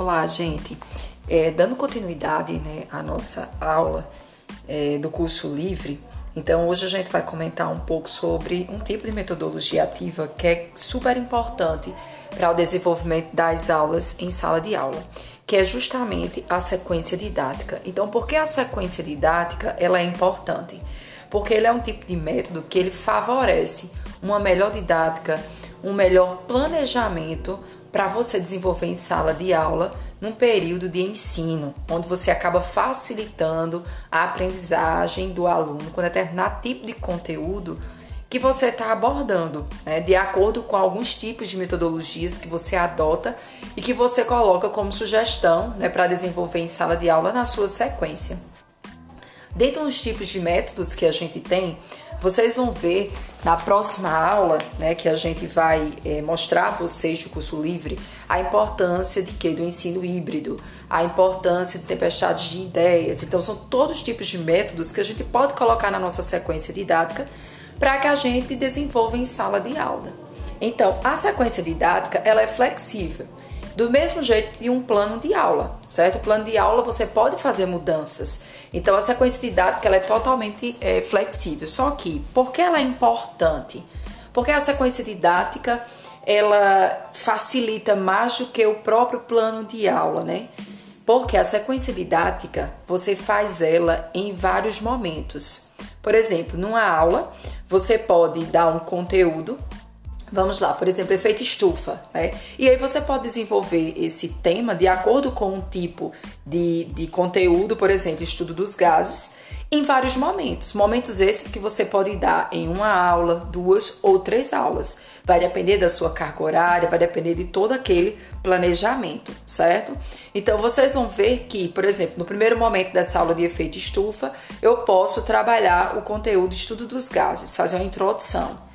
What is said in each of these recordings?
Olá, gente. É, dando continuidade né, à nossa aula é, do curso livre, então hoje a gente vai comentar um pouco sobre um tipo de metodologia ativa que é super importante para o desenvolvimento das aulas em sala de aula, que é justamente a sequência didática. Então, por que a sequência didática ela é importante? Porque ele é um tipo de método que ele favorece uma melhor didática, um melhor planejamento para você desenvolver em sala de aula num período de ensino, onde você acaba facilitando a aprendizagem do aluno com determinado tipo de conteúdo que você está abordando, né, de acordo com alguns tipos de metodologias que você adota e que você coloca como sugestão né, para desenvolver em sala de aula na sua sequência. Dentro dos tipos de métodos que a gente tem, vocês vão ver na próxima aula, né, que a gente vai é, mostrar a vocês do curso livre, a importância de que do ensino híbrido, a importância de tempestades de ideias. Então, são todos os tipos de métodos que a gente pode colocar na nossa sequência didática para que a gente desenvolva em sala de aula. Então, a sequência didática ela é flexível. Do mesmo jeito de um plano de aula, certo? O plano de aula você pode fazer mudanças. Então a sequência didática ela é totalmente é, flexível. Só que, por que ela é importante? Porque a sequência didática ela facilita mais do que o próprio plano de aula, né? Porque a sequência didática você faz ela em vários momentos. Por exemplo, numa aula, você pode dar um conteúdo Vamos lá, por exemplo, efeito estufa, né? E aí você pode desenvolver esse tema de acordo com um tipo de, de conteúdo, por exemplo, estudo dos gases, em vários momentos. Momentos esses que você pode dar em uma aula, duas ou três aulas. Vai depender da sua carga horária, vai depender de todo aquele planejamento, certo? Então vocês vão ver que, por exemplo, no primeiro momento dessa aula de efeito estufa, eu posso trabalhar o conteúdo estudo dos gases, fazer uma introdução.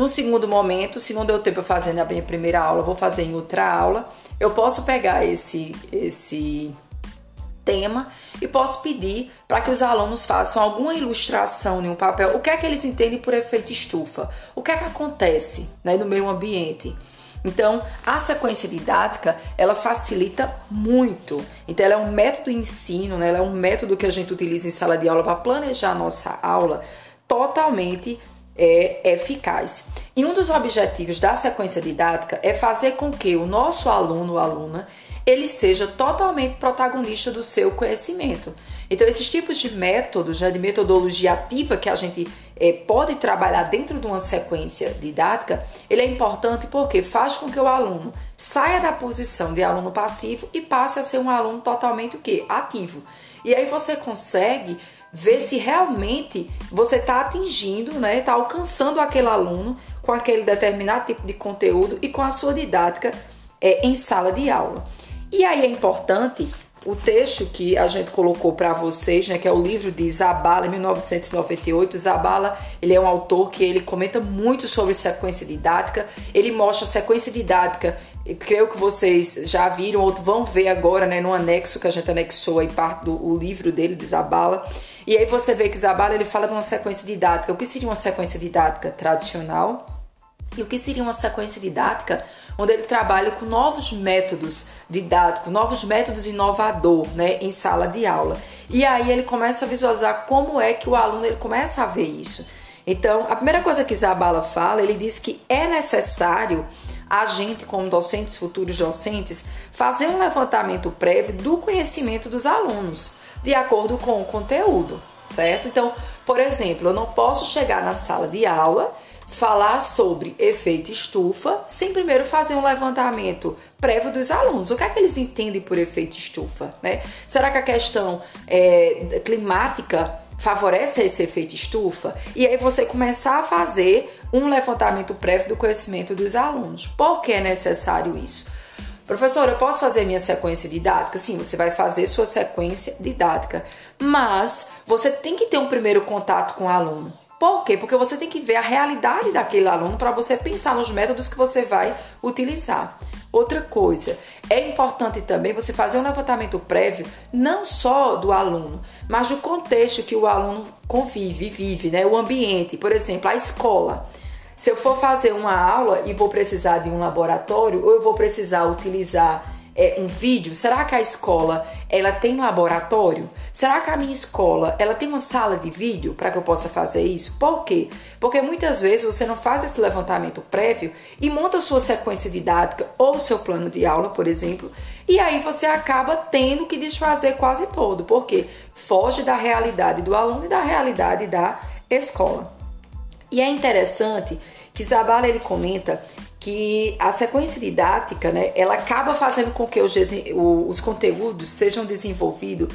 No segundo momento, se não deu tempo eu fazer na minha primeira aula, vou fazer em outra aula. Eu posso pegar esse esse tema e posso pedir para que os alunos façam alguma ilustração em um papel. O que é que eles entendem por efeito estufa? O que é que acontece né, no meio ambiente? Então, a sequência didática, ela facilita muito. Então, ela é um método de ensino, né? ela é um método que a gente utiliza em sala de aula para planejar a nossa aula totalmente é eficaz. E um dos objetivos da sequência didática é fazer com que o nosso aluno ou aluna ele seja totalmente protagonista do seu conhecimento. Então, esses tipos de métodos, né, de metodologia ativa que a gente é, pode trabalhar dentro de uma sequência didática, ele é importante porque faz com que o aluno saia da posição de aluno passivo e passe a ser um aluno totalmente o quê? ativo. E aí você consegue ver se realmente você está atingindo, né, está alcançando aquele aluno com aquele determinado tipo de conteúdo e com a sua didática é, em sala de aula. E aí é importante o texto que a gente colocou para vocês, né, que é o livro de Zabala, 1998. Zabala, ele é um autor que ele comenta muito sobre sequência didática. Ele mostra a sequência didática, creio que vocês já viram ou vão ver agora, né, no anexo que a gente anexou aí parte do o livro dele de Zabala. E aí você vê que Zabala ele fala de uma sequência didática. O que seria uma sequência didática tradicional? E o que seria uma sequência didática onde ele trabalha com novos métodos didáticos, novos métodos inovador, né, em sala de aula. E aí ele começa a visualizar como é que o aluno ele começa a ver isso. Então, a primeira coisa que Zabala fala, ele diz que é necessário a gente, como docentes, futuros docentes, fazer um levantamento prévio do conhecimento dos alunos, de acordo com o conteúdo, certo? Então, por exemplo, eu não posso chegar na sala de aula falar sobre efeito estufa sem primeiro fazer um levantamento prévio dos alunos. O que é que eles entendem por efeito estufa? Né? Será que a questão é, climática favorece esse efeito estufa? E aí você começar a fazer um levantamento prévio do conhecimento dos alunos. Por que é necessário isso? Professor, eu posso fazer minha sequência didática? Sim, você vai fazer sua sequência didática, mas você tem que ter um primeiro contato com o aluno. Por quê? Porque você tem que ver a realidade daquele aluno para você pensar nos métodos que você vai utilizar. Outra coisa, é importante também você fazer um levantamento prévio não só do aluno, mas do contexto que o aluno convive, vive, né? O ambiente, por exemplo, a escola. Se eu for fazer uma aula e vou precisar de um laboratório, ou eu vou precisar utilizar é, um vídeo? Será que a escola ela tem laboratório? Será que a minha escola ela tem uma sala de vídeo para que eu possa fazer isso? Por quê? Porque muitas vezes você não faz esse levantamento prévio e monta sua sequência didática ou seu plano de aula, por exemplo, e aí você acaba tendo que desfazer quase todo, porque foge da realidade do aluno e da realidade da escola. E é interessante que Zabala ele comenta que a sequência didática, né, ela acaba fazendo com que os, os conteúdos sejam desenvolvidos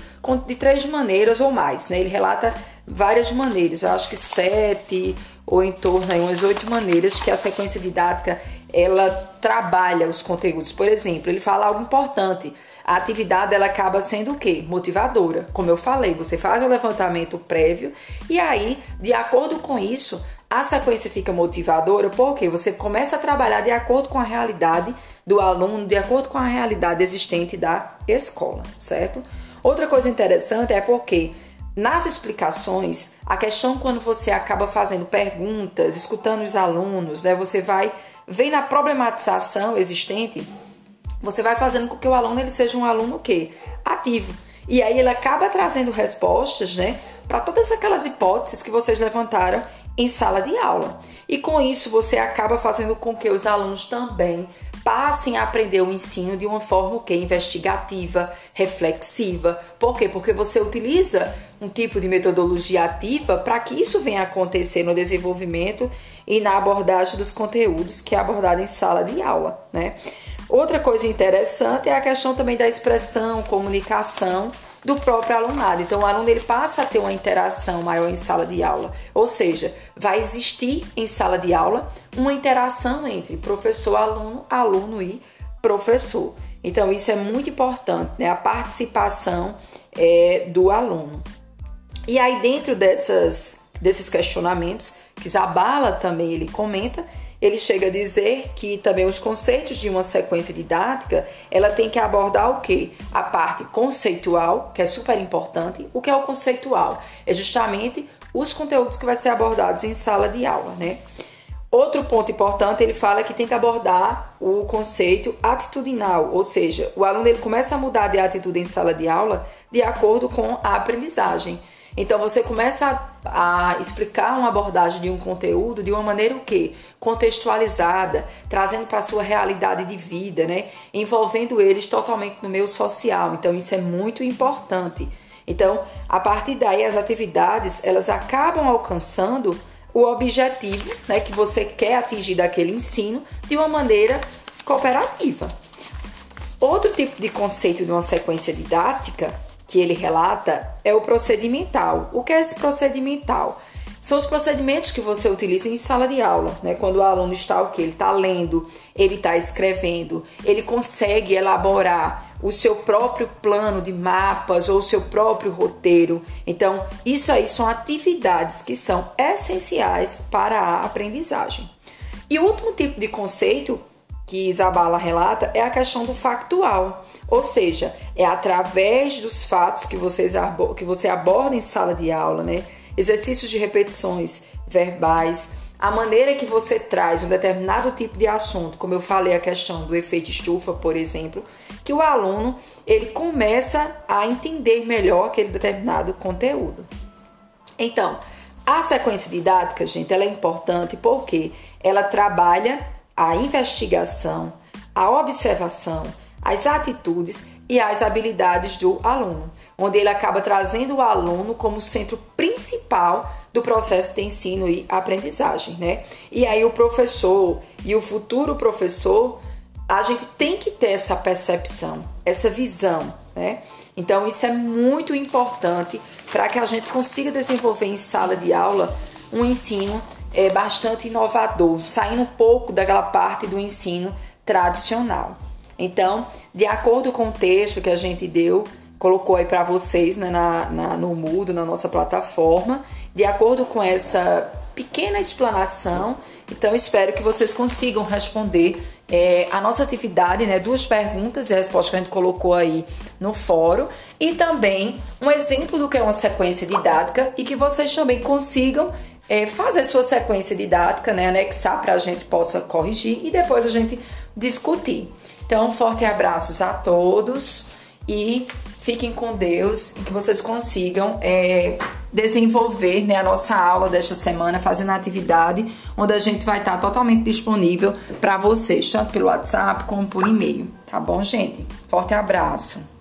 de três maneiras ou mais, né? Ele relata várias maneiras, eu acho que sete ou em torno de umas oito maneiras que a sequência didática ela trabalha os conteúdos. Por exemplo, ele fala algo importante. A atividade ela acaba sendo o quê? Motivadora. Como eu falei, você faz o levantamento prévio e aí, de acordo com isso, a sequência fica motivadora porque você começa a trabalhar de acordo com a realidade do aluno, de acordo com a realidade existente da escola, certo? Outra coisa interessante é porque nas explicações, a questão quando você acaba fazendo perguntas, escutando os alunos, né, você vai vem na problematização existente, você vai fazendo com que o aluno ele seja um aluno que ativo. E aí ele acaba trazendo respostas, né, para todas aquelas hipóteses que vocês levantaram em sala de aula. E com isso você acaba fazendo com que os alunos também passem a aprender o ensino de uma forma que investigativa, reflexiva. Por quê? Porque você utiliza um tipo de metodologia ativa para que isso venha acontecer no desenvolvimento e na abordagem dos conteúdos que é abordado em sala de aula, né? Outra coisa interessante é a questão também da expressão, comunicação do próprio alunado. Então, o aluno ele passa a ter uma interação maior em sala de aula, ou seja, vai existir em sala de aula uma interação entre professor, aluno, aluno e professor. Então, isso é muito importante, né? A participação é, do aluno. E aí, dentro dessas, desses questionamentos, que Zabala também ele comenta, ele chega a dizer que também os conceitos de uma sequência didática, ela tem que abordar o que? A parte conceitual, que é super importante. O que é o conceitual? É justamente os conteúdos que vai ser abordados em sala de aula, né? Outro ponto importante, ele fala que tem que abordar o conceito atitudinal, ou seja, o aluno ele começa a mudar de atitude em sala de aula de acordo com a aprendizagem. Então você começa a, a, explicar uma abordagem de um conteúdo de uma maneira o quê? Contextualizada, trazendo para a sua realidade de vida, né? Envolvendo eles totalmente no meio social. Então isso é muito importante. Então, a partir daí as atividades, elas acabam alcançando o objetivo, né, que você quer atingir daquele ensino de uma maneira cooperativa. Outro tipo de conceito de uma sequência didática que ele relata é o procedimental. O que é esse procedimental? São os procedimentos que você utiliza em sala de aula, né? Quando o aluno está o que ele está lendo, ele está escrevendo, ele consegue elaborar o seu próprio plano de mapas ou o seu próprio roteiro. Então, isso aí são atividades que são essenciais para a aprendizagem. E o último tipo de conceito que Isabala relata é a questão do factual. Ou seja, é através dos fatos que, vocês, que você aborda em sala de aula, né? Exercícios de repetições verbais, a maneira que você traz um determinado tipo de assunto, como eu falei a questão do efeito estufa, por exemplo, que o aluno ele começa a entender melhor aquele determinado conteúdo. Então, a sequência didática, gente, ela é importante porque ela trabalha a investigação, a observação, as atitudes e as habilidades do aluno, onde ele acaba trazendo o aluno como centro principal do processo de ensino e aprendizagem, né? E aí o professor e o futuro professor, a gente tem que ter essa percepção, essa visão, né? Então isso é muito importante para que a gente consiga desenvolver em sala de aula um ensino é, bastante inovador, saindo um pouco daquela parte do ensino tradicional. Então, de acordo com o texto que a gente deu, colocou aí para vocês né, na, na, no Mudo, na nossa plataforma, de acordo com essa pequena explanação, então espero que vocês consigam responder é, a nossa atividade, né? Duas perguntas e a resposta que a gente colocou aí no fórum e também um exemplo do que é uma sequência didática e que vocês também consigam é, fazer sua sequência didática, né? Anexar para a gente possa corrigir e depois a gente discutir. Então, forte abraços a todos e fiquem com Deus e que vocês consigam é, desenvolver né, a nossa aula desta semana, fazendo a atividade onde a gente vai estar totalmente disponível para vocês, tanto pelo WhatsApp como por e-mail. Tá bom, gente? Forte abraço.